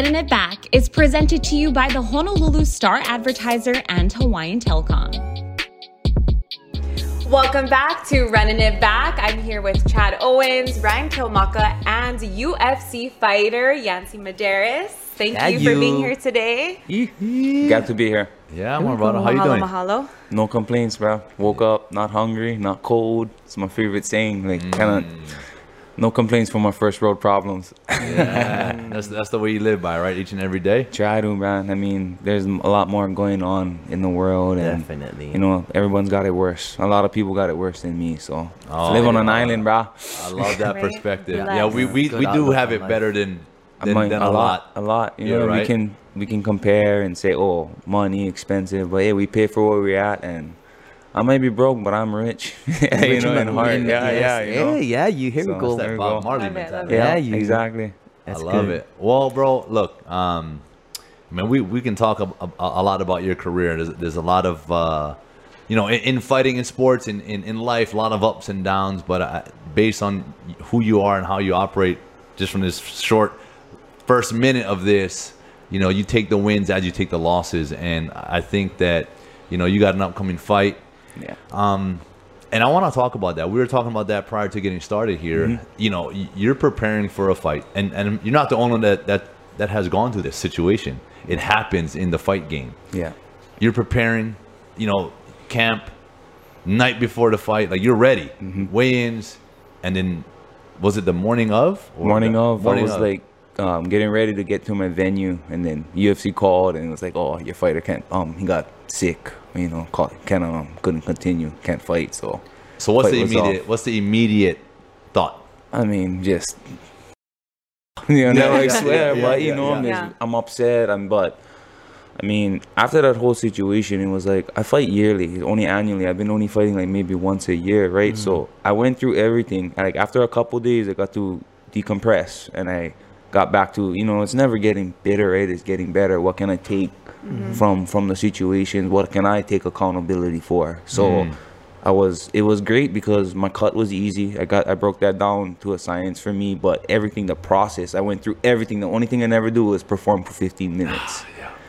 Running It Back is presented to you by the Honolulu Star Advertiser and Hawaiian Telcom. Welcome back to Running It Back. I'm here with Chad Owens, Ryan Kilmaka, and UFC fighter Yancy Medeiros. Thank Yeah, you for being here today. Glad to be here. Yeah, my brother. How you mahalo, doing? Mahalo. No complaints, bro. Woke up not hungry, not cold. It's my favorite saying. Like kind of mm. No complaints for my first road problems. Yeah, that's that's the way you live by, right? Each and every day. Try to, man. I mean, there's a lot more going on in the world, and Definitely. you know, everyone's got it worse. A lot of people got it worse than me. So Oh, live on an island, bro. I love that Right? perspective. Relax. Yeah, we we, we do have it better than I than, than a lot. a lot. You Yeah, know, right? we can we can compare and say, oh, money expensive, but yeah, we pay for where we're at, and I may be broke, but I'm rich. you know, in heart. Yeah, yeah, you know. yeah, yeah. You here So- we go. That's There that we Bob go. Marley Love it, love mentality. Yeah, Yeah, you- exactly. That's I love good. it. Well, bro, look, um, mean, we, we can talk a, a, a lot about your career. There's, there's a lot of, uh, you know, in, in fighting, in sports, in, in, in life, a lot of ups and downs. But uh, based on who you are and how you operate, just from this short first minute of this, you know, you take the wins as you take the losses. And I think that, you know, you got an upcoming fight. Yeah. Um, and I want to talk about that. We were talking about that prior to getting started here. Mm-hmm. You know, you're preparing for a fight, and and you're not the only one that that that has gone through this situation. It happens in the fight game. Yeah. You're preparing, you know, camp, night before the fight, like you're ready, Mm-hmm. weigh-ins, and then was it the morning of? or morning the- of, morning I was of? like um, getting ready to get to my venue, and then UFC called, and it was like, "Oh, your fighter can't. Um, he got sick. You know, called, can't um, couldn't continue, can't fight." So, so what's the immediate? What's the immediate thought? I mean, just you know, never yeah, swear, yeah, but you yeah, know, I'm, yeah. just, I'm upset. I'm but. I mean, after that whole situation, it was like I fight yearly, only annually. I've been only fighting like maybe once a year, right? So I went through everything. Like after a couple days, I got to decompress, and I got back to you know, it's never getting bitter, right? It's getting better. What can I take Mm-hmm. from from the situation? What can I take accountability for? So. Mm. I was it was great because my cut was easy. I got I broke that down to a science for me, but everything the process, I went through everything. The only thing I never do was perform for 15 minutes.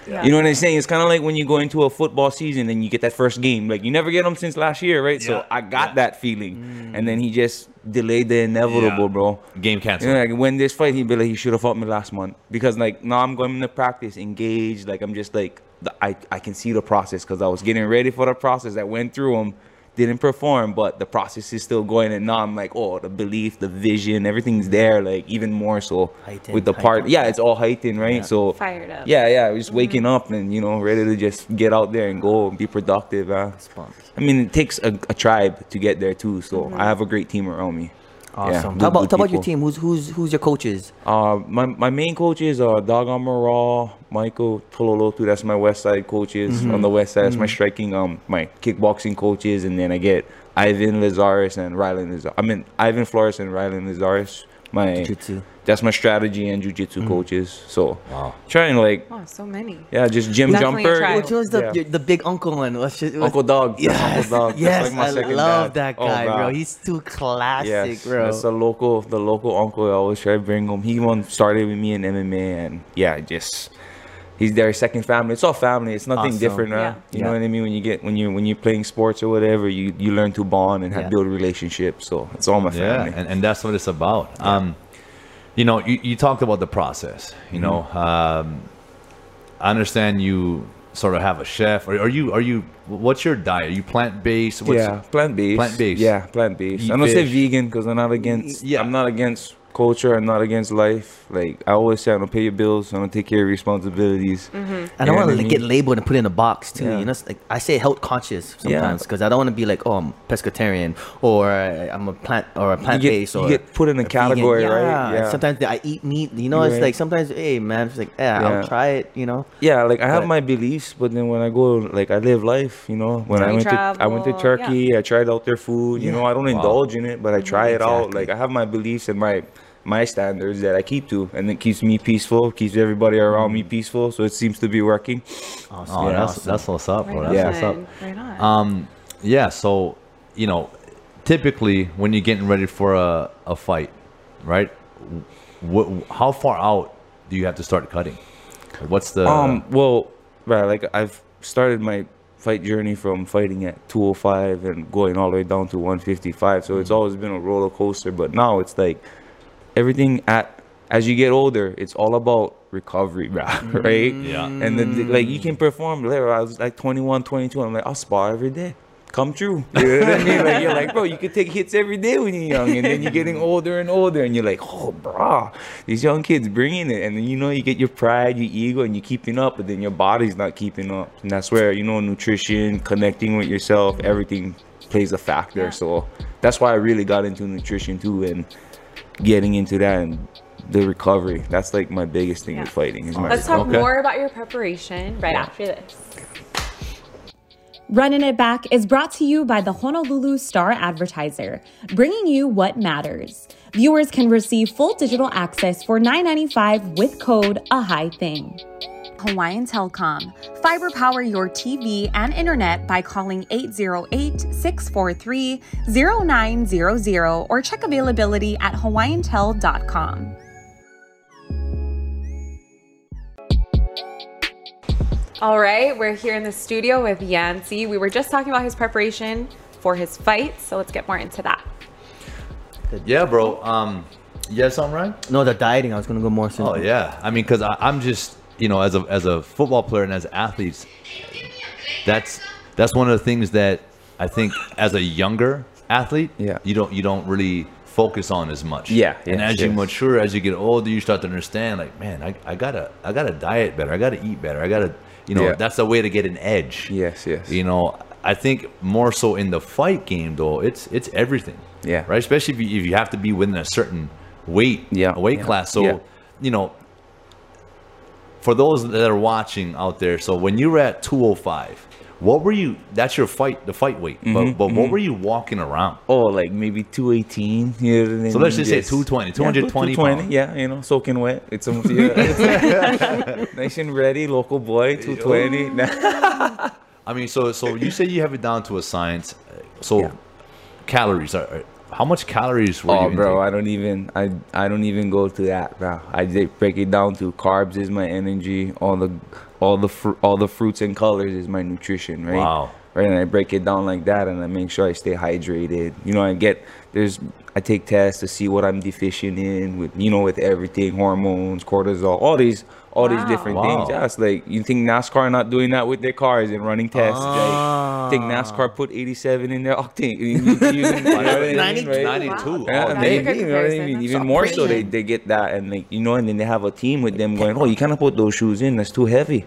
Yeah. You know what I'm saying? It's kind of like when you go into a football season and you get that first game. Like you never get them since last year, right? So I got yeah. that feeling, mm. and then he just delayed the inevitable, Yeah. bro. Game canceled. You know, like when this fight, he'd be like, he should have fought me last month because like now I'm going to practice, engaged. Like I'm just like the, I I can see the process because I was getting ready for the process. I went through them, didn't perform, but the process is still going. And now I'm like, oh, the belief, the vision, everything's there. Like even more so Heightened, with the part. heightened. Yeah, it's all heightened, right? So Fired up. Yeah, yeah. Just waking up and you know ready to just get out there and go and be productive. Uh. Spunk. I mean, it takes a, a tribe to get there too. So I have a great team around me. Yeah, Awesome. good- Talk about good talk about your team. Who's who's who's your coaches? Uh, my, my main coaches are Dagon Moral, Michael Tololotu, that's my West Side coaches Mm-hmm. on the West Side. That's my striking, um, my kickboxing coaches, and then I get Ivan Lazaris and Rylan Lizares. I mean Ivan Flores and Rylan Lizares. My Jiu-jitsu. That's my strategy and jujitsu coaches. So Wow. trying like Oh, so many. yeah, just gym Definitely jumper. Which one's the Yeah. the big uncle one? What's your, what's, Uncle Dog. That's Yes, Uncle Dog. That's yes, like my I love dad. that Oh, guy, bro. He's too classic, Yes, bro. that's the local, the local uncle. I always try to bring him. He one started with me in MMA, and yeah, just he's their second family. It's all family. It's nothing Awesome. different, right? Yeah. You Yeah. know what I mean? When you get when you when you're playing sports or whatever, you you learn to bond and have Yeah. build relationships. So it's all my Yeah, family. and, and that's what it's about. Um, you know, you, you talked about the process. You know, Mm-hmm. um, I understand you sort of have a chef. Or are you? Are you? What's your diet? Are you plant based? yeah, plant based. Plant-based. Yeah, plant based. Eat I don't say vegan because I'm not against. Yeah. I'm not against culture. I'm not against life. Like I always say, I'm gonna pay your bills. I'm gonna take care of your responsibilities. Mm-hmm. I don't want to get labeled and put in a box too. Yeah. You know, like I say health conscious sometimes because I don't want to be like, oh, I'm pescatarian or I'm a plant or a You plant get, based you get put in a vegan. category, yeah. right? and Sometimes I eat meat. You know, it's Right. like sometimes, hey man, it's like, yeah, Yeah. I'll try it. You know, Yeah, like I have But- my beliefs, but then when I go, like I live life, you know. When I You went to I went to travel, Turkey, I tried out their food. You know, I don't indulge in it, but I try mm-hmm. it out. Like I have my beliefs and my my standards that I keep to, and it keeps me peaceful, keeps everybody around me peaceful. So it seems to be working. awesome. Oh, Yeah. that's that's what's up, bro. Right That's Yeah. what's up. Right on. Um, yeah. So, you know, typically when you're getting ready for a, a fight, right? What, how far out do you have to start cutting? What's the Um, well, right, like I've started my fight journey from fighting at 205 and going all the way down to 155. So it's always been a roller coaster. But now it's like everything at as you get older, it's all about recovery, bro, mm. right? Yeah. And then mm. like you can perform. Later, I was like 21, 22. I'm like, I'll spar every day. Come true. You know what I mean? Like you're like, bro, you can take hits every day when you're young, and then you're getting mm. older and older, and you're like, oh, bro, these young kids bringing it, and then you know you get your pride, your ego, and you're keeping up, but then your body's not keeping up, and that's where you know nutrition, connecting with yourself, everything plays a factor. So that's why I really got into nutrition too, and getting into that and the recovery. That's like my biggest thing with fighting. Is my Let's talk Okay. more about your preparation right after this. Running It Back is brought to you by the Honolulu Star Advertiser, bringing you what matters. Viewers can receive full digital access for $9.95 with code A High Thing. Hawaiian Telcom. Fiber power your TV and internet by calling 808 643 0900 or check availability at hawaiiantel.com. All right, we're here in the studio with Yancy. We were just talking about his preparation for his fight, so let's get more into that. Yeah, bro. Um, you had something, right? No, the dieting. I was gonna go more. Oh yeah. I mean, because I'm just you know as a as a football player and as athletes, that's that's one of the things that I think as a younger athlete, Yeah. you don't you don't really focus on as much. Yeah, And yes, as you mature, as you get older, you start to understand like, man, I, I gotta I gotta diet better. I gotta eat better. I gotta you know Yeah. that's the way to get an edge. Yes, yes. You know, I think more so in the fight game though, it's it's everything. Yeah. Right. Especially if you, if you have to be within a certain weight, Yeah. a weight Yeah. class. So Yeah. you know, for those that are watching out there, so when you were at 205, what were you? That's your fight, the fight weight. Mm-hmm, But but what were you walking around? Oh, like maybe 218. You know what I mean? So let's just say Yes. 220, 220 yeah, pounds. Yeah, you know, soaking wet. It's almost, yeah. nice and ready, local boy, 220. I mean, so so you say you have it down to a science. So Yeah. calories are. How much calories were oh, you? bro? I don't even, I, I don't even go to that, bro. I just break it down to carbs is my energy. All the, all the, fru- all the fruits and colors is my nutrition, right? Wow. right? And I break it down like that, and I make sure I stay hydrated. You know, I get there's I take tests to see what I'm deficient in with you know with everything, hormones, cortisol, all these all these different Wow. things. Yeah, it's like you think NASCAR not doing that with their cars and running tests. Right? Think NASCAR ah. put 87 in their octane. You- you- you know what I 92. right? 92. Yeah, all That's a day. good maybe, you know what I mean? Even so more so, they, they get that, and like you know, and then they have a team with them going, "Oh, you cannot put those shoes in. That's too heavy.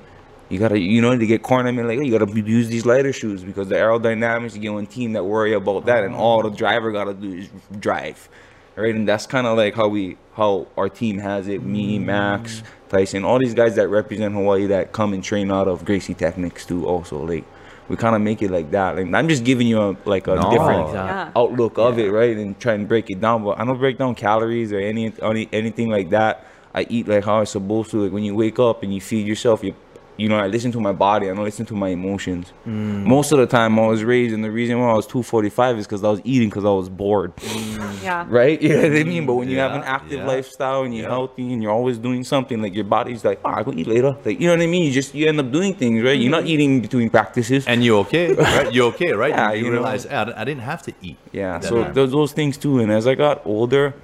You gotta, you know, they get cornermen like, oh, you gotta use these lighter shoes because the aerodynamics. You get one team that worry about that, and all the driver gotta do is drive, right? And that's kind of like how we, how our team has it. Me, Max, Tyson, all these guys that represent Hawaii that come and train out of Gracie Technics too. Also, like we kind of make it like that. Like I'm just giving you a like a No. different Yeah. outlook of it, right? And try and break it down. But I don't break down calories or any, any anything like that. I eat like how I'm supposed to. Like when you wake up and you feed yourself, you you know, I listen to my body. I don't listen to my emotions. Mm. Most of the time, I was raised, and the reason why I was 245 is because I was eating because I was bored. Mm. Yeah. Right? You know what I mean? But when you have an active yeah, lifestyle and you're yeah. healthy and you're always doing something, like your body's like, oh, I will eat later. Like, you know what I mean? You just you end up doing things, right? You're not mm. eating between practices. And you're okay, right? You okay, right? Yeah, you, you know. realize "Hey, I, I didn't have to eat. Yeah, so time." there's those things too. And as I got older,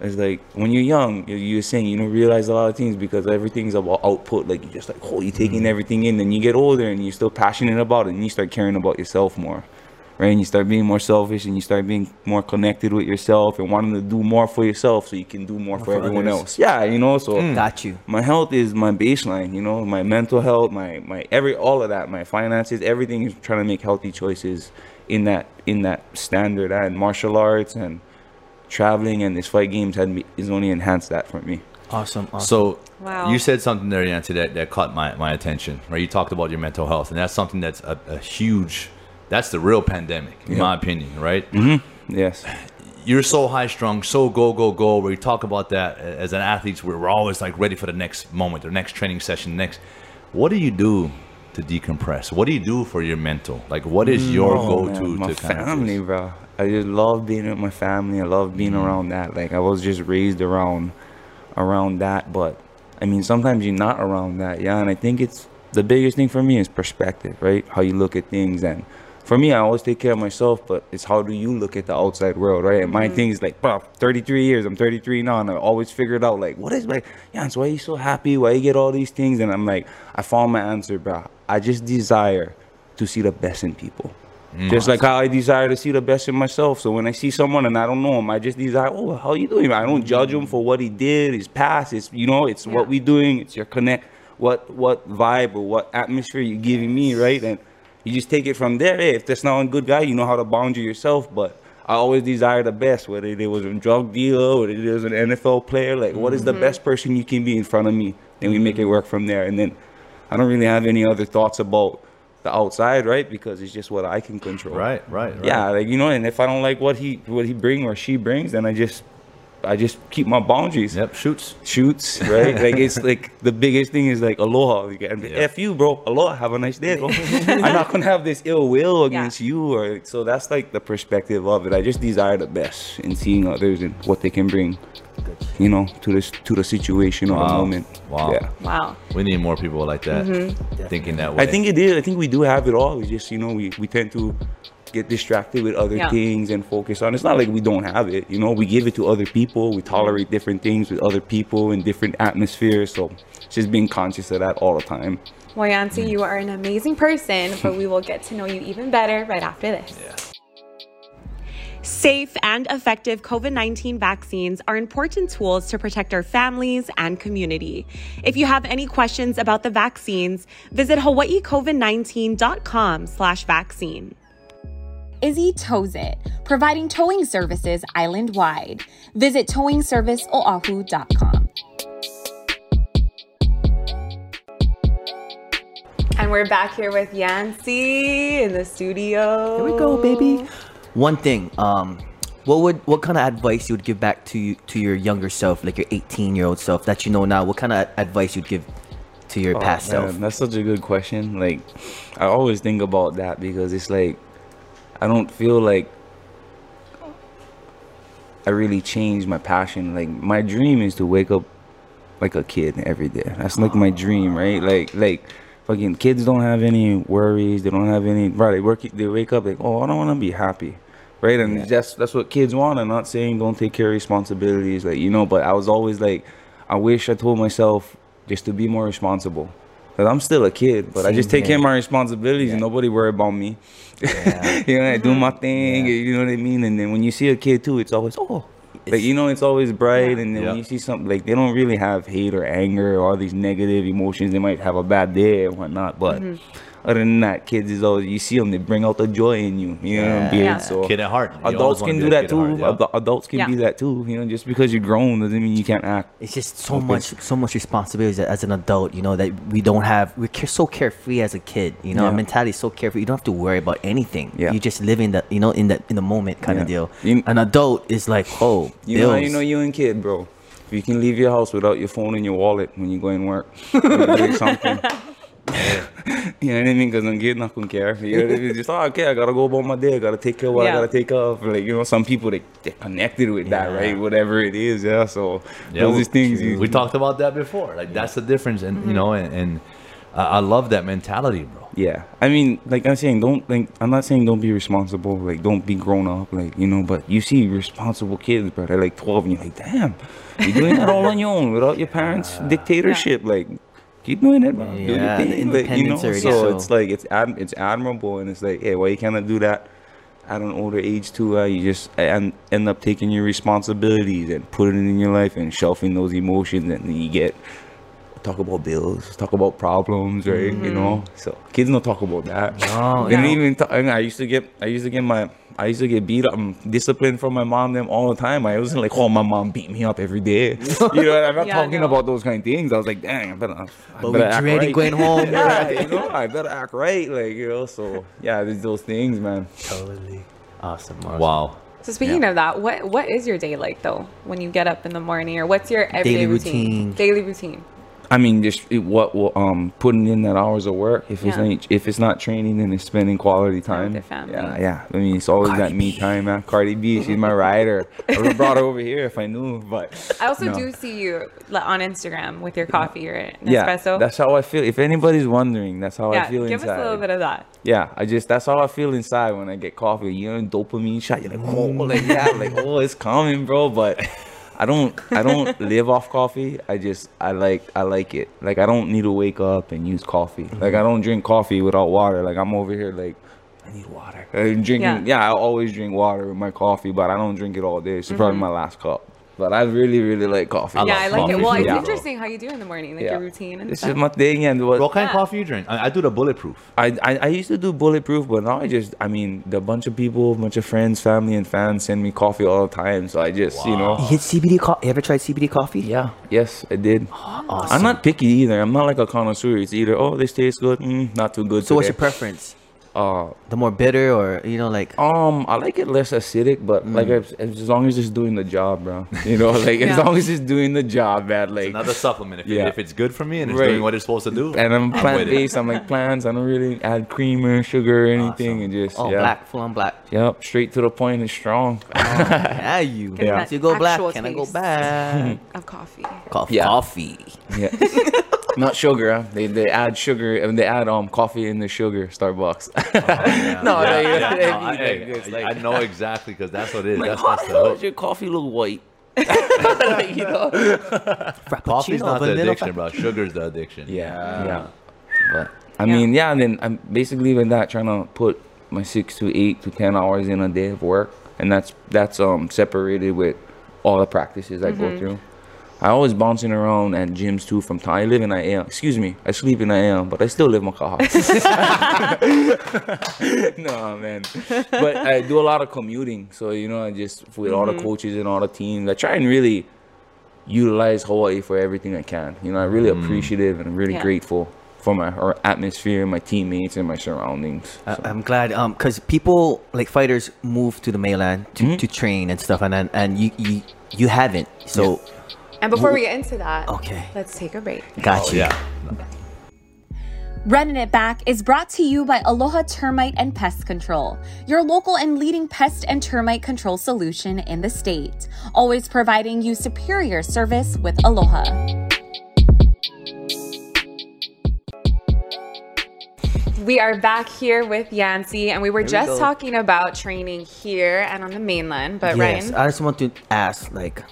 it's like when you're young, you- you're saying you don't realize a lot of things because everything's about output. Like you're just like, oh, you're taking mm-hmm. everything in. Then you get older and you're still passionate about it, and you start caring about yourself more, right? And you start being more selfish, and you start being more connected with yourself, and wanting to do more for yourself so you can do more, for, for everyone else. Yeah, you know. So mm. Got you. my health is my baseline you know my mental health my my every all of that my finances everything is trying to make healthy choices in that in that standard and martial arts and traveling and these fight games had me is only enhanced that for me Awesome. awesome. So Wow. you said something there, Yancy, that, that caught my, my attention. Right, you talked about your mental health, and that's something that's a, a huge. That's the real pandemic, in Yeah. my opinion. Right? Mm-hmm. yes You're so high strung, so go go go. Where you talk about that as an athlete, we're, we're always like ready for the next moment, the next training session, next. What do you do to decompress? What do you do for your mental? Like, what is your Oh, go man, to my to kind of family just- bro i just love being with my family i love being Mm-hmm. around that like i was just raised around around that but I mean, sometimes you're not around that, yeah. And I think it's the biggest thing for me is perspective, right? How you look at things. And for me, I always take care of myself, but it's how do you look at the outside world, right? And my thing is like, bro, 33 years, I'm 33 now, and I always figured out like, what is like, yeah, so why are you so happy? Why you get all these things? And I'm like, I found my answer, bro. I just desire to see the best in people. Mm. Just like how I desire to see the best in myself. So when I see someone and I don't know him, I just desire, oh, how you doing? I don't judge him for what he did, his past. It's you know, it's what we doing. It's your connect, what what vibe or what atmosphere you giving me, right? And you just take it from there. Hey, if that's not a good guy, you know how to boundary yourself. But I always desire the best, whether it was a drug dealer, whether it was an NFL player. Like, what is the mm-hmm. best person you can be in front of me? Then we make it work from there. And then I don't really have any other thoughts about the outside, right? Because it's just what I can control. Right, right, right. Yeah, like you know, and if I don't like what he what he bring or she brings, then I just I just keep my boundaries. Yep, shoots. Shoots, right? like it's like the biggest thing is like aloha. Like, and Yeah. F you, bro. Aloha. Have a nice day. bro. I'm not gonna have this ill will Yeah. against you, or so that's like the perspective of it. I just desire the best in seeing others and what they can bring, you know, to this to the situation or the Wow. moment. Wow. Yeah. Wow. We need more people like that mm-hmm. thinking that way. I think it is. I think we do have it all. We just, you know, we, we tend to get distracted with other Yeah. things and focus on. It's not like we don't have it. You know, we give it to other people. We tolerate different things with other people in different atmospheres. So just being conscious of that all the time. Well, you are an amazing person, but we will get to know you even better right after this. Safe and effective COVID 19 vaccines are important tools to protect our families and community. If you have any questions about the vaccines, visit hawaiicovid19.com slash vaccine. Izzy Tows It, providing towing services island wide. Visit towingserviceoahu.com. And we're back here with Yancy in the studio. Here we go, baby. One thing, um, what would what kind of advice you would give back to you, to your younger self, like your 18 year old self that you know now? What kind of advice you'd give to your past Oh, man, self? That's such a good question. Like, I always think about that because it's like, I don't feel like I really changed my passion. Like, my dream is to wake up like a kid every day. That's like my dream, right? Like, like fucking kids don't have any worries. They don't have any. Right? They work. They wake up like, oh, I don't want to be happy. Right, and that's that's what kids want. I'm not saying don't take care of responsibilities, like you know. But I was always like, I wish I told myself just to be more responsible. Cause I'm still a kid, but I just take care of my responsibilities and nobody worry about me. Yeah. you know, I do mm-hmm. my thing. You know what I mean? And then when you see a kid too, it's always oh, like you know, it's always bright. And then Yeah. when you see something like they don't really have hate or anger or all these negative emotions. They might have a bad day and whatnot, but mm-hmm. Other than that, kids is always you see them. They bring out the joy in you. You know what I'm mean? Yeah. So Kid at heart. You adults can do that too. heart, yeah. Adults can Yeah. be that too. You know, just because you're grown doesn't mean you can't act. It's just so Okay. much, so much responsibility as, as an adult. You know that we don't have. We're so carefree as a kid. You know, our Yeah. mentality is so carefree. You don't have to worry about anything. Yeah. You just live in the, you know, in the in the moment kind of deal. You- An adult is like, oh, You know, how you bills. know you and kid, bro. You can leave your house without your phone and your wallet when you go in work, when you're doing something. you know what I mean? Because I'm getting not gonna care. You know what I mean? Just oh, okay, I gotta go about my day. I gotta take care of what Yeah. I gotta take care of. Like you know, some people they they're connected with that, right? Whatever it is, yeah. So Yeah, those we- things you, we talked about that before. Like that's the difference, and Mm-hmm. you know, and, and I I love that mentality, bro. Yeah, I mean, like I'm saying, don't like I'm not saying don't be responsible, like don't be grown up, like you know. But you see responsible kids, bro. They're like 12, and you're like, damn, you're doing that all on your own without your parents' dictatorship. Like, keep doing it, bro. Do your Yeah, the thing. Like, you know, so, so- it's like it's ad- it's admirable, and it's like, hey, why you cannot do that at an older age too? Uh, you just and end up taking your responsibilities and putting it in your life and shelving those emotions, and then you get talk about bills, talk about problems, right? You mm-hmm. know, so kids don't talk about that. No, they don't even. Talk, I, mean, I used to get, I used to get my, I used to get beat up, disciplined from my mom them all the time. I wasn't like, oh, my mom beat me up every day. You know, I'm not Yeah, talking no. about those kind of things. I was like, dang, I better, I But better we're act dreading right. going home. yeah, you know, I better act right, like you know. So yeah, there's those things, man. Totally. Awesome. awesome. Wow. So speaking of that, what what is your day like though when you get up in the morning, or what's your everyday Daily routine? routine. Daily routine. I mean, just it, what what, um putting in that hours of work. If it's Yeah. not if it's not training, then it's spending quality time. their family. Yeah, yeah. I mean, it's always that me time, man. Cardi B, she's my rider. I would have brought her over here if I knew, but I also no. do see you on Instagram with your coffee or Yeah, that's how I feel. If anybody's wondering, that's how yeah, I feel give inside. Give us a little bit of that. Yeah, I just that's how I feel inside when I get coffee. You know, dopamine shot. You're like, oh, like yeah, like oh, it's coming, bro. But I don't, I don't live off coffee. I just, I like, I like it. Like I don't need to wake up and use coffee. Like I don't drink coffee without water. Like I'm over here, like I need water. I'm drinking. Yeah. Yeah, I always drink water with my coffee, but I don't drink it all day. It's probably Mm-hmm. my last cup. But I really, really like coffee. I yeah, love I like it. Well, it's too, bro. interesting how you do in the morning, like Yeah. your routine and This stuff. is my thing, and what What kind Yeah. of coffee you drink? I, I do the bulletproof. I, I I used to do bulletproof, but now I just I mean the bunch of people, bunch of friends, family, and fans send me coffee all the time. So I just you You know You hit CBD coffee? You ever tried CBD coffee? yeah yes I did. Awesome. I'm not picky either. I'm not like a connoisseur. It's either oh this tastes good, mm, not too good. So what's your preference? Uh, The more bitter or you know like um, I like it less acidic, but like as, as long as it's doing the job, bro. You know, like Yeah. as long as it's doing the job, man. Like Another supplement. If, it- Yeah. if it's good for me and it's Right. doing what it's supposed to do. and I'm plant based. I'm like plants. I don't really add cream or sugar or anything, awesome. and just oh yeah. black, full on black. Yep, straight to the point and strong. yeah, you. Getting that So you go black, actual can I go taste. back? of coffee. coffee. Yeah. Coffee. Yeah. Not sugar. Huh? They they add sugar and they add um coffee in the sugar. Starbucks. no, Yeah, like, yeah, no, I, like, hey, it's I- like- I know exactly because that's what it is. like, that's, how that's the the hook. does your coffee look white? Like, you know? Coffee's not the addiction, bro. Sugar's the addiction. Yeah, yeah. But I Yeah. mean, yeah. And then I'm basically with that trying to put my six to eight to ten hours in a day of work, and that's that's um separated with all the practices I go through. I always bouncing around at gyms too from time. I live in IAM. Excuse me, I sleep in IAM, but I still live in Kaha. no man, but I do a lot of commuting. So you know, I just with all the coaches and all the teams, I try and really utilize Hawaii for everything I can. You know, I'm really appreciative and I'm really Yeah. grateful for my our atmosphere, my teammates, and my surroundings. I, So- I'm glad, um, because people like fighters move to the mainland to, Mm-hmm. to train and stuff, and and, and you you you haven't. So And before we get into that, Okay. let's take a break. got Oh, yeah. Running It Back is brought to you by Aloha Termite and Pest Control, your local and leading pest and termite control solution in the state. Always providing you superior service with Aloha. We are back here with Yancy, and we were Here we just go. talking about training here and on the mainland. But yes, Ryan, I just want to ask, like,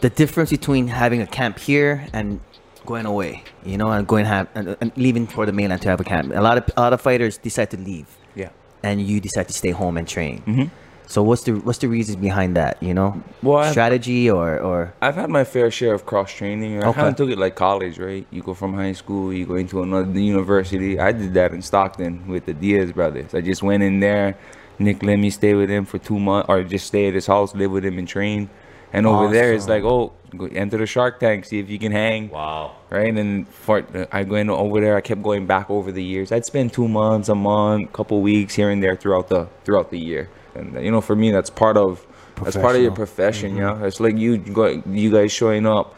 the difference between having a camp here and going away, you know, and going have and, and leaving for the mainland to have a camp. A lot of a lot of fighters decide to leave, yeah. and you decide to stay home and train. Mhm. So what's the what's the reasons behind that? You know, Well, strategy or or I've had my fair share of cross training. I Okay. kind of took it like college, right? You go from high school, you go into another university. I did that in Stockton with the Diaz brothers. I just went in there. Nick let me stay with him for two months, or just stay at his house, live with him, and train. And over there, it's like, oh, go enter the Shark Tank, see if you can hang. Wow. right? And for I going over there, I kept going back over the years. I'd spend two months, a month, couple weeks here and there throughout the throughout the year. And you know, for me, that's part of that's part of your profession. Mm-hmm. Yeah, it's like you go, you guys showing up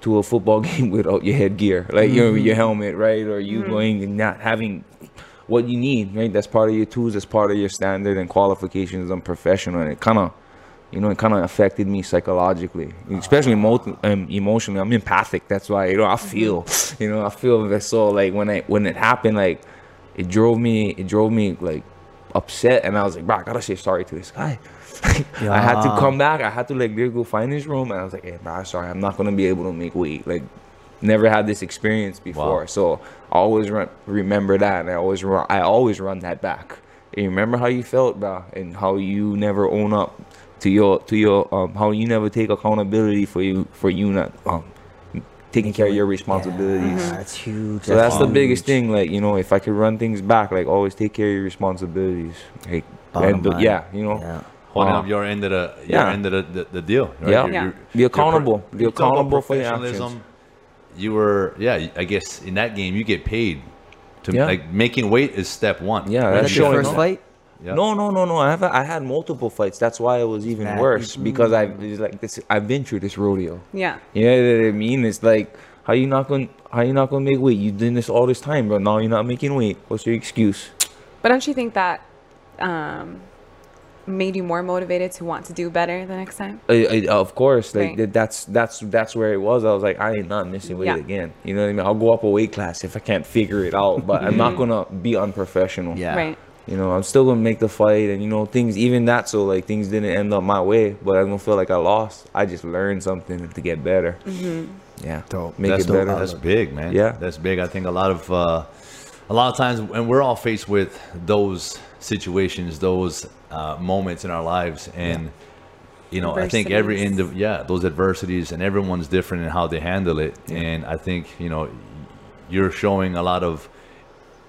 to a football game without your headgear, like your your helmet, right? Or you mm-hmm. going and not having what you need, right? That's part of your tools. That's part of your standard and qualifications and professional. And it kind of you know, it kind of affected me psychologically, especially emo- um, emotionally. I'm empathic. That's why, you know, I feel, you know, I feel that. So like when I when it happened, like it drove me, it drove me like upset, and I was like, bro, I gotta say sorry to this guy. I had to come back. I had to like go find his room, and I was like, hey, bro, sorry, I'm not gonna be able to make weight. Like, never had this experience before, Wow. so I always run, remember that, and I always run, I always run that back. And remember how you felt, bro, and how you never own up to your to your um how you never take accountability for you for you not um taking care of your responsibilities. Yeah, that's huge. So that's the huge. biggest thing. Like you know, if I could run things back, like always take care of your responsibilities. Like and, the- yeah, you know, Yeah. Holding Uh, up your end of the your yeah. end of the, the, the deal. Right? Yeah. You're- Yeah. you're- Be you're accountable. Be you talk about accountable for your professionalism, actions. You were yeah. I guess in that game you get paid. To Yeah. like making weight is step one. Yeah, right? That's your showing first up. fight? Yeah. No, no, no, no. I have I had multiple fights. That's why it was even That- worse because I've like this. I've been through this rodeo. yeah, You know what I mean? It's like How you not gonna how you not gonna make weight? You doing this all this time, bro. Now you're not making weight. What's your excuse? But don't you think that um, made you more motivated to want to do better the next time? I, I, of course, like Right. that's that's that's where it was. I was like, I ain't not missing weight Yeah. again. You know what I mean? I'll go up a weight class if I can't figure it out, but I'm not gonna be unprofessional. Yeah. Right. You know, I'm still gonna make the fight, and you know things. Even that, so like things didn't end up my way, but I don't feel like I lost. I just learned something to get better. Yeah, Dope. make that's it dope. better. That's big, man. Yeah. that's big. I think a lot of uh, a lot of times, and we're all faced with those situations, those uh, moments in our lives, and you know, I think every Adversities. end yeah, those adversities, and everyone's different in how they handle it. And I think you know, you're showing a lot of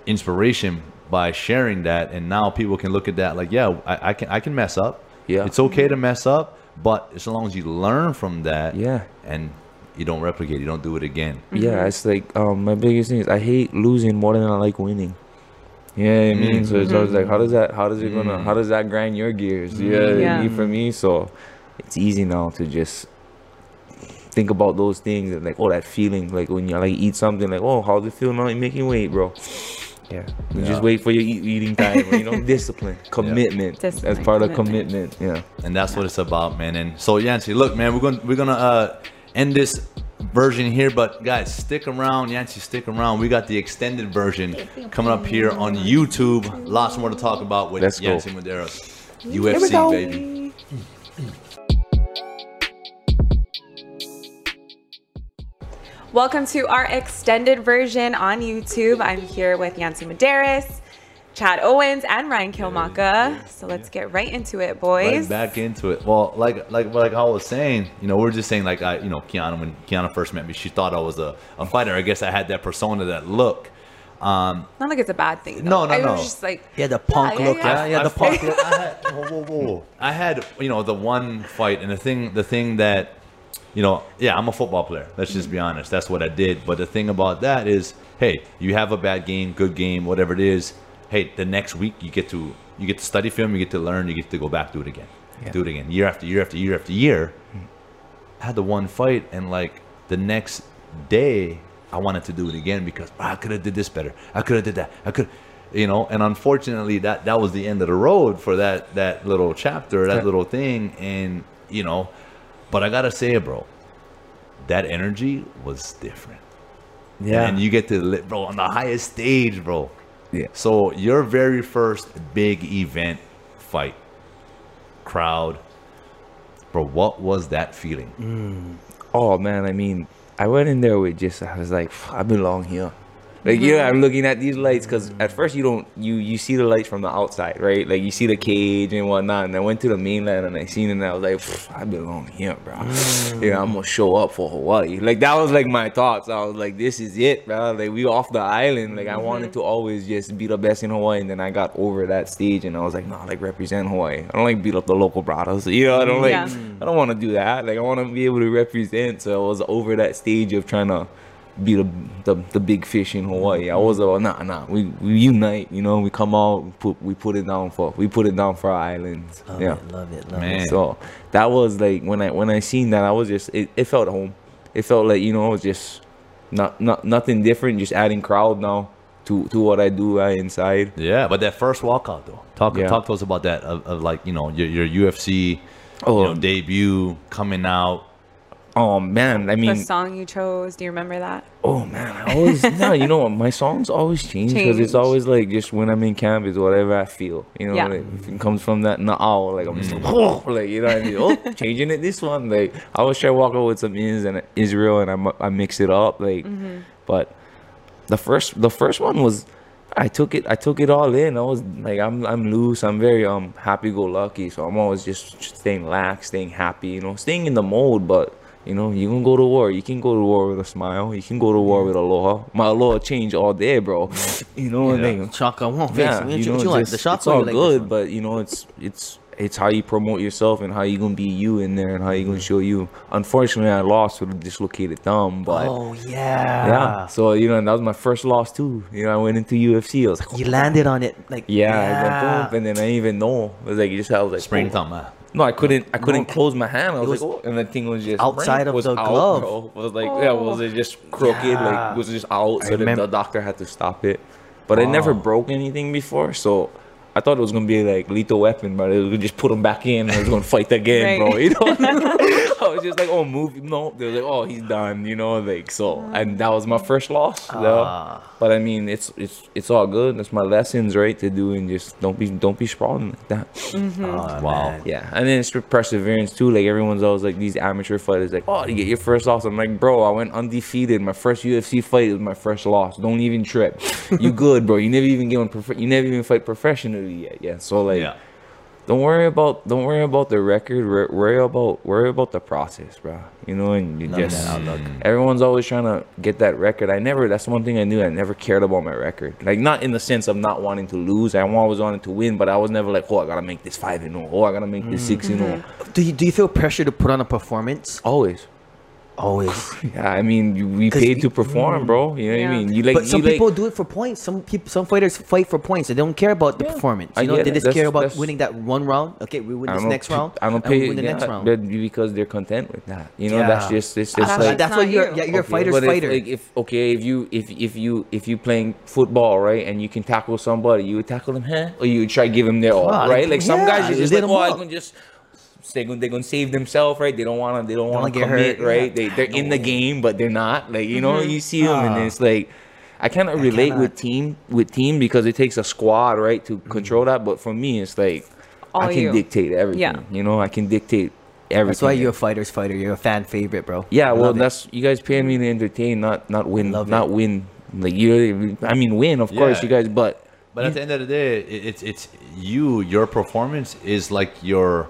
inspiration by sharing that, and now people can look at that like, yeah, I, I can I can mess up. Yeah. it's okay to mess up, but as long as you learn from that, Yeah. and you don't replicate, you don't do it again. Yeah, mm-hmm. it's like um my biggest thing is I hate losing more than I like winning. Yeah, I mean, mm. so it's always like, how does that, how does it gonna, mm. how does that grind your gears? Yeah, Yeah. me for me. So it's easy now to just think about those things and like, oh, that feeling, like when you like eat something, like, oh, how's it feel now? You're making weight, bro. Yeah, you Yeah. just wait for your eat, eating time. you know, discipline, commitment. That's Discipline, part of commitment. commitment. Yeah. and that's what it's about, man. And so Yancy, look, man, we're gonna we're gonna uh, end this version here, but guys, stick around, Yancy, stick around. We got the extended version coming up here on YouTube. Lots more to talk about with Let's go. Yancy Medeiros, UFC, baby. Welcome to our extended version on YouTube. I'm here with Yancy Medeiros, Chad Owens, and Ryan Kilmaka. So let's get right into it, Right boys. back into it. Well, like like like I was saying, you know, we're just saying like I, you know, Kiana when Kiana first met me, she thought I was a, a fighter. I guess I had that persona, that look. Um, Not like it's a bad thing. No, though. no, I no. was just like, Yeah, the punk look. Yeah, yeah, the I- punk look. I had, whoa, whoa, whoa. I had, you know, the one fight, and the thing, the thing that, you know, yeah, I'm a football player. Let's just be honest. That's what I did. But the thing about that is, hey, you have a bad game, good game, whatever it is. Hey, the next week you get to you get to study film, you get to learn, you get to go back do it again, yeah. do it again, year after year after year after year. I had the one fight, and like the next day, I wanted to do it again because "Ah, I could have did this better. I could have did that. I could, you know. And unfortunately, that that was the end of the road for that that little chapter, that little thing. And you know, but I gotta say, bro, that energy was different. Yeah. And you get to, li- bro, on the highest stage, bro. Yeah. So your very first big event fight, crowd, bro. What was that feeling? Mm. Oh man, I mean, I went in there with just I was like, I belong here. Like yeah, mm-hmm. I'm looking at these lights because at first you don't you you see the lights from the outside, right? Like you see the cage and whatnot. And I went to the mainland and I seen it and I was like, I belong here, bro. Mm. Yeah, I'm gonna show up for Hawaii. Like that was like my thoughts. I was like, this is it, bro. Like we off the island. Like I wanted mm-hmm. to always just be the best in Hawaii. And then I got over that stage and I was like, no, like represent Hawaii. I don't like beat up the local brothers. You know, I don't mm, like. Yeah. I don't want to do that. Like I want to be able to represent. So I was over that stage of trying to be the the, the big fish in Hawaii. I was like, nah, nah. We we unite. You know, we come out. We put we put it down for we put it down for our island. Love yeah. it, love it, love Man. it. So that was like when I when I seen that I was just it, it felt home. It felt like you know it was just not not nothing different. Just adding crowd now to to what I do uh, inside. Yeah, but that first walkout though. Talk Yeah. talk to us about that of, of like you know your your UFC Oh. you know, debut coming out. Oh man, I the mean, song you chose, do you remember that? Oh man, I always no, you know what? My songs always change because it's always like just when I'm in camp is whatever I feel. You know, Yeah. like, if it comes from that now, like I'm just like, oh, like you know, what I mean? oh, changing it this one. Like I was trying to walk out with some ins and Israel, and I mu- I mix it up, like. But the first the first one was. I took it. I took it all in. I was like, I'm, I'm loose. I'm very um happy-go-lucky. So I'm always just staying lax, staying happy. You know, staying in the mode. But you know, you can go to war. You can go to war with a smile. You can go to war with aloha. My aloha change all day, bro. You know, what Yeah. then Shaka won't yeah, you You, know, you like the shots it's all like good, but you know, it's it's it's how you promote yourself and how you gonna be you in there and how you gonna show you. Unfortunately, I lost with a dislocated thumb, but Oh yeah. yeah. So you know, and that was my first loss too. You know, I went into UFC. I was like, You landed on it like yeah, I boom, and then I didn't even know. It was like you just I was like Spring oh. thumb, ah. No, I couldn't. I couldn't No. close my hand. I was, was like, oh, and the thing was just outside of was the out, glove. bro. It was like, yeah, was it just crooked? Yeah. Like, was it just out? I So then the doctor had to stop it. But it never broke anything before, so I thought it was gonna be like lethal weapon, but it would just put him back in and it was gonna fight again, bro. You know, I was just like, oh, move. No, they're like, oh, he's done. You know, like so, and that was my first loss. though. Ah. But I mean, it's it's it's all good. That's my lessons, right? To do and just don't be don't be sprawling like that. Mm-hmm. Ah, ah, oh, Wow. man. Yeah, and then it's for perseverance too. Like everyone's always like these amateur fighters, like, oh, you get your first loss. I'm like, bro, I went undefeated. My first UFC fight was my first loss. Don't even trip. You good, bro? You never even get on. Prof- you never even fight professionally yet. Yeah, so like, Yeah. Don't worry about don't worry about the record. Worry about worry about the process, bro. You know, and you Love just everyone's always trying to get that record. I never. That's one thing I knew. I never cared about my record. Like not in the sense of not wanting to lose. I always wanted to win, but I was never like, oh, I gotta make this five and oh, oh, I gotta make this six and oh. Do you do you feel pressure to put on a performance? Always. Always. Yeah, I mean, we we 'Cause paid to perform, mm-hmm. bro. You know what I mean? You like, but some you like- people do it for points. Some people, some fighters fight for points. They don't care about the performance. You know, they just That's- care about winning that one round. Okay, we win this next round. I don't and we pay win the yeah, next round. but because they're content with that. You know, that's just it's just That's- like that's what you're. Yeah, you're a Okay, fighter's but if, fighter. like, if okay, if you if if you if you playing football right and you can tackle somebody, you would tackle them, huh? Or you would try to give them their all, right? Like some guys are just lit like, 'em oh, I up. can just. They're gonna, they're gonna save themselves, right? They don't wanna they don't wanna wanna get commit, hurt, right? yeah. They they're in the game, but they're not. Like you Mm-hmm. know, you see them, and Ah. it's like I cannot relate cannot. with team with team because it takes a squad, right, Mm-hmm. to control that. But for me, it's like All I can you. dictate everything. Yeah. You know, I can dictate everything. That's why you're a fighter's fighter. You're a fan favorite, bro. Yeah, I well, love it. that's you guys paying me to entertain, not not win, Love not it. win. Like you, I mean, win, of course, you guys, but But at the end of the day, it's it's you. Your performance is like your.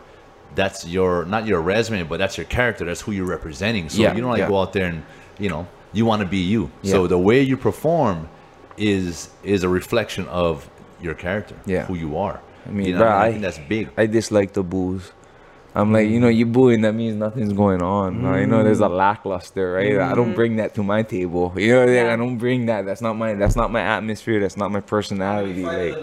That's your not your resume, but that's your character. That's who you're representing. So Yeah, you don't like yeah. go out there and you know you want to be you. Yeah. So the way you perform is is a reflection of your character. Yeah. who you are. I mean, you know, bruh, what I, I- think that's big. I dislike the booze. I'm like, you know, you booing, that means nothing's going on. Uh, You know, there's a lackluster, right? I don't bring that to my table. You know, Yeah. I don't bring that. That's not my. That's not my atmosphere. That's not my personality. Like,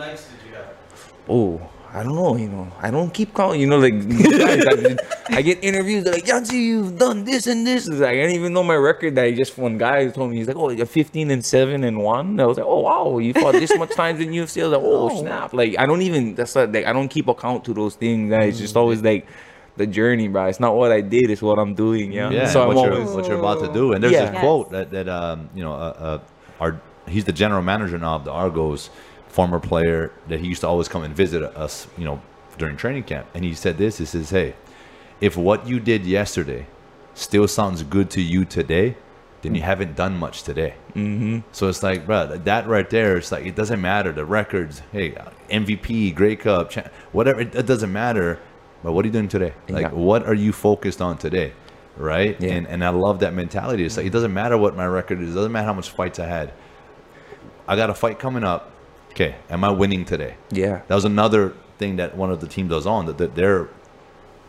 oh, I don't know. You know, I don't keep calling. You know, like guys, I, I get interviews. They're like, Yancy, you've done this and this. It's like, I didn't even know my record. That I just one guy told me he's like, oh, you're 15 and seven and one. I was like, oh wow, you fought this much times in UFC. I was like, oh snap. Like I don't even. That's not, like I don't keep account to those things. That It's just always like. The journey, bro. It's not what I did; it's what I'm doing. Yeah. Yeah, So I'm what, you're, always what you're about to do. And there's Yeah. this Yes. quote that that um, you know, uh, uh, our he's the general manager now of the Argos, former player that he used to always come and visit us, you know, during training camp. And he said this: He says, "Hey, if what you did yesterday still sounds good to you today, then you haven't done much today." Mm-hmm. So it's like, bro, that right there, it's like it doesn't matter the records. Hey, MVP, Grey Cup, whatever. It, it doesn't matter. But what are you doing today? Like, Yeah. what are you focused on today? Right? Yeah. And and I love that mentality. It's like it doesn't matter what my record is. It doesn't matter how much fights I had. I got a fight coming up. Okay, am I winning today? Yeah. That was another thing that one of the teams was on. That, that their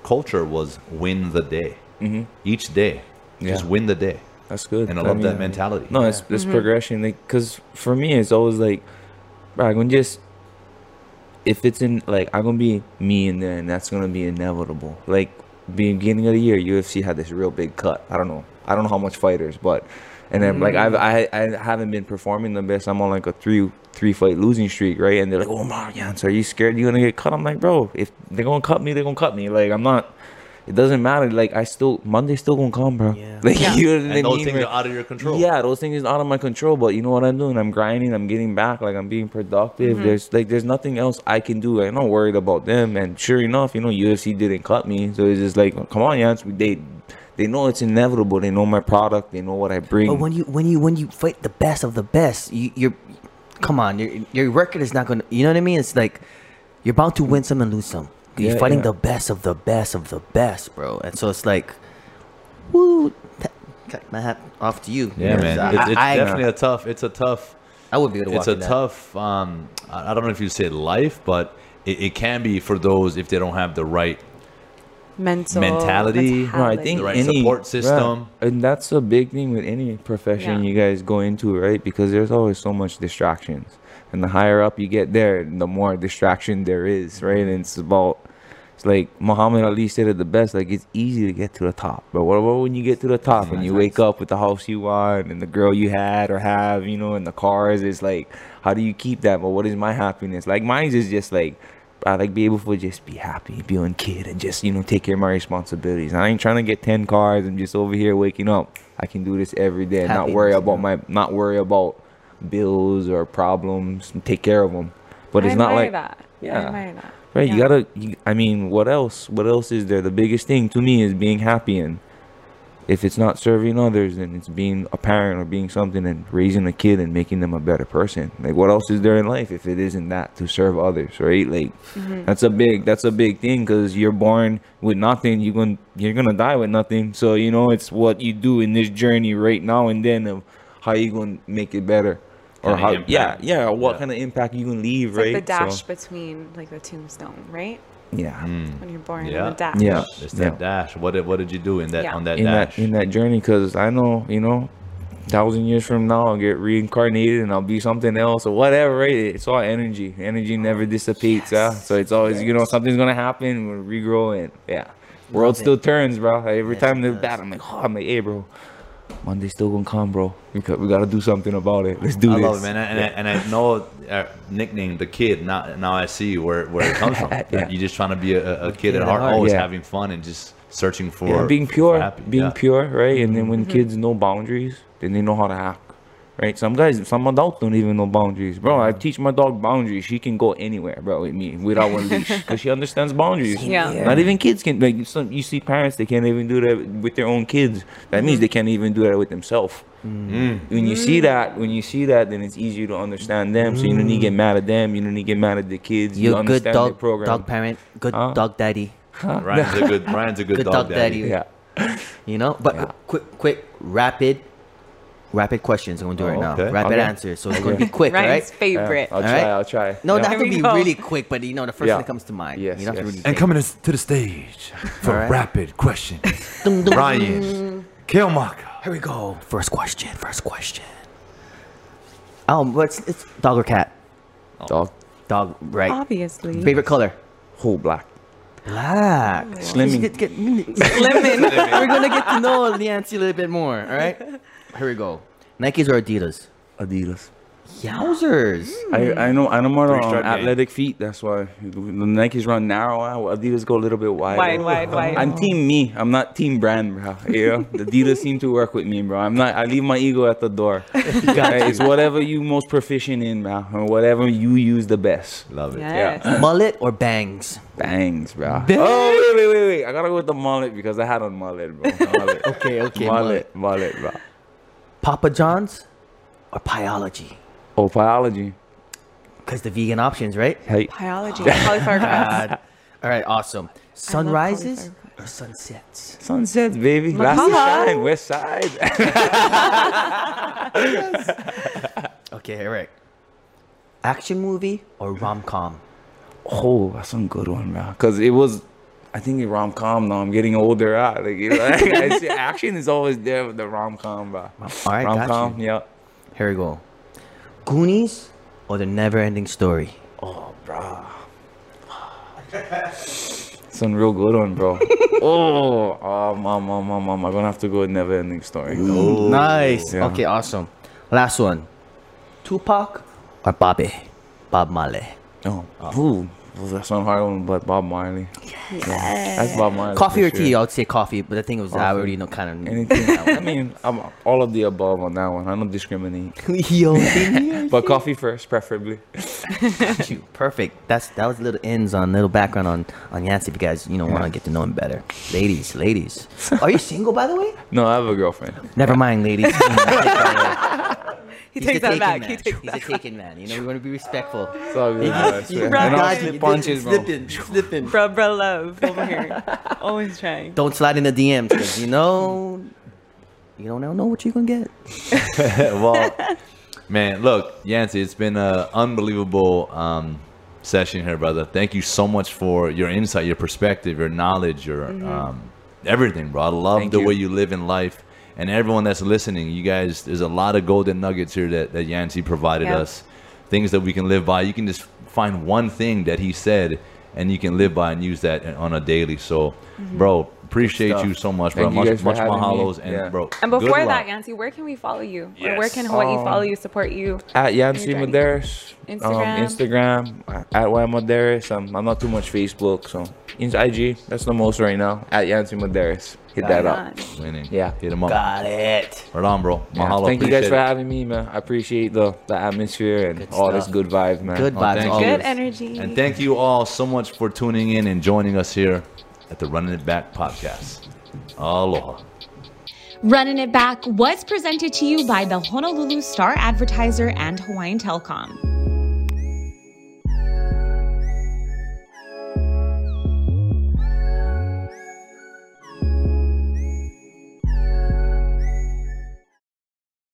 culture was win the day. Mm-hmm. Each day, just win the day. That's good. And I love that mentality. No, it's it's progression. Like, cause for me, it's always like, bro, I'm gonna just if it's in like I'm gonna be me in there, and that's gonna be inevitable. Like beginning of the year, UFC had this real big cut. I don't know. I don't know how much fighters, but and then like I've mm-hmm. I I haven't been performing the best. I'm on like a three three fight losing streak, right? And they're like, "Oh, my, Marians, are you scared you're gonna get cut?" I'm like, "Bro, if they're gonna cut me, they're gonna cut me. Like I'm not." It doesn't matter. Like I still Monday's still gonna come, bro. Yeah. Like Yeah. you know what I and those mean? things are out of your control. yeah, those things are out of my control. But you know what I'm doing? I'm grinding. I'm getting back. Like I'm being productive. Mm-hmm. There's like there's nothing else I can do. I'm not worried about them. And sure enough, you know, UFC didn't cut me. So it's just like, come on, Jans. They they know it's inevitable. They know my product. They know what I bring. But when you when you when you fight the best of the best, you, you're come on, your your record is not gonna. You know what I mean? It's like you're bound to win some and lose some. You're Yeah, fighting yeah. the best of the best of the best, bro. And so it's like, woo, cut my hat off to you. Yeah, man. I, It's, it's I, definitely a tough. It's a tough. I would be able to It's a that. tough. Um, I I don't know if you say life, but it, it can be for those if they don't have the right Mental Mentality. No, I think The right any support system. right, and that's a big thing with any profession Yeah. you guys go into, right? Because there's always so much distractions, and the higher up you get there, the more distraction there is, right? Mm-hmm. And it's about It's like Muhammad Ali said it the best. Like it's easy to get to the top, but what about when you get to the top and you wake up with the house you want and the girl you had or have, you know, and the cars? It's like, how do you keep that? But what is my happiness? Like mine is just like. I like be able to just be happy, be a kid, and just you know take care of my responsibilities. I ain't trying to get ten cars and just over here waking up. I can do this every day and not worry about my not worry about bills or problems and take care of them. But I it's not like that. Yeah. Right, Yeah. you gotta. You, I mean, what else? What else is there? The biggest thing to me is being happy, and if it's not serving others, then it's being a parent or being something and raising a kid and making them a better person. Like, what else is there in life if it isn't that to serve others, right? Like, Mm-hmm. that's a big. That's a big thing because you're born with nothing. you're gonna you're gonna die with nothing. So you know, it's what you do in this journey right now and then of how you gonna make it better. Or Kinda how, impact. yeah, yeah. What Yeah. kind of impact you can leave, It's right? like the dash So, between like the tombstone, right? Yeah. Mm. When you're born Yeah. in the dash. Yeah. It's that Yeah. dash. What did what did you do in that Yeah. on that in dash? that in that journey because I know you know thousand years from now I'll get reincarnated and I'll be something else or whatever right it's all energy energy oh, never dissipates yeah so it's always you know something's gonna happen we'll regrow and yeah world still turns bro every Yes, time it there's does. bad I'm like oh I'm like hey bro Monday's still gonna come bro we, got, we gotta do something about it let's do I this love it, man. And, I, and I know uh, nickname the kid. Now, now I see where, where it comes from. Yeah. You're just trying to be a, a kid at at heart, heart, always yeah. having fun and just searching for yeah, being for pure, happy. being Yeah. pure, right? And then Mm-hmm. when kids know boundaries, then they know how to act, right? Some guys, some adults don't even know boundaries, bro. I teach my dog boundaries. She can go anywhere, bro, with me without one leash because she understands boundaries. Yeah. Not even kids can like. Some you see parents they can't even do that with their own kids. That means mm-hmm. they can't even do that with themselves. Mm-hmm. When you see mm. that, when you see that, then it's easier to understand them. So you don't need to get mm. mad at them. You don't need to get mad at the kids. you You're a good dog, program. dog parent, good Huh? dog daddy. Ryan's a good Ryan's a good, Good dog, dog daddy. daddy. Yeah. You know, but Yeah. quick, quick, rapid, rapid questions. I'm gonna do right Oh, now. okay. Rapid Okay. answers. So it's gonna be quick, all Ryan's right? favorite. I'll try. right. I'll try. No, Yeah. not Here to be go. really quick, but you know the first Yeah. thing that comes to mind. Yes, you don't have to yes. really And coming to to the stage for Alright. rapid question, Dum, dum, Ryan Kilmaka. Here we go. First question. First question. Um, what's it's dog or cat? Dog. Dog, right? Obviously. Favorite color? Whole black. Black. Slimming. Get, get, Lemon. we're gonna get to know Nancy a little bit more. All right. Here we go. Nikes or Adidas? Adidas. Yowzers. I, I know I know more on Three-stripe game. athletic feet. That's why the Nikes run narrow. uh, Adidas go a little bit wide. Wide, wide, wide. I'm team me. I'm not team brand, bro. You know, the Adidas seem to work with me, bro. I'm not. I leave my ego at the door. Right, it's whatever you most proficient in, bro, or whatever you use the best. Love it. Yes. Mullet or bangs? Bangs, bro. Oh wait, wait, wait, wait. I gotta go with the mullet because I had a mullet, bro. Mullet. Okay, okay. mullet, mullet, bro. Papa John's or Pieology? Oh, Pieology. Because the vegan options, right? Hey, Pieology. Cauliflower crust. All right, awesome. Sunrises or sunsets? sunsets, baby. Last to Macaw. shine, West Side. Okay, Eric. Action movie or rom com? Oh, that's some good one, bro. Cause it was, I think rom com. Now I'm getting older. Ah, like you know, action is always there with the rom com, bro. All right, rom com. yeah. Here we go. Goonies or the Never Ending Story? Oh, bro. Some real good one, bro. oh, oh, mom, mom, mom, mom. I'm gonna have to go with Never Ending Story. Nice. Yeah. Okay, awesome. Last one. Tupac or Bobby? Bob Marley. Oh, ooh, well, that's one hard one, but Bob Marley. Yeah, that's Bob Marley. Coffee for or sure. tea? I would say coffee, but the thing was, I already know kind of. Anything. I mean, I'm all of the above on that one. I don't discriminate. Yo, But coffee first, preferably. Got you. Perfect. That's that was little ends on little background on on Yancey. If you guys you know want to get to know him better, ladies, ladies. Are you single by the way? No, I have a girlfriend. Never mind, ladies. He He's takes the that back. Man. He takes He's that a taken man. You know, we want to be respectful. It's all good. bro. It's fair. Right. And I'll God, slip you punches, bro. Slipping, slipping. Bro, bro, love over here. Always trying. Don't slide in the DMs because you know you don't know what you're gonna get. well, man, look, Yancey, it's been an unbelievable um, session here, brother. Thank you so much for your insight, your perspective, your knowledge, your um, everything, bro. I love Thank the you. way you live in life. And everyone that's listening, you guys, there's a lot of golden nuggets here that, that Yancey provided Yeah. us. Things that we can live by. You can just find one thing that he said and you can live by and use that on a daily. So, mm-hmm. bro, appreciate you so much, bro. Thank you much guys for much having me. mahalos, and Yeah. bro. And good before that. Yancy, where can we follow you? Or where can Hawaii Um, follow you, support you? At Yancy Your journey. Instagram. Um, Instagram. At Y Madaris. Um, I'm not too much Facebook, so in IG. That's the most right now. At Yancy Madaris. Hit that up. winning. Yeah. hit him up. Got it. Right on, bro. Yeah, Mahalo. Thank you guys for having me, man. I appreciate the the atmosphere and all this good vibes, man. Good Oh, vibes. thank you. Good energy. And thank you all so much for tuning in and joining us here at the Running It Back podcast. Aloha. Running It Back was presented to you by the Honolulu Star Advertiser and Hawaiian Telcom.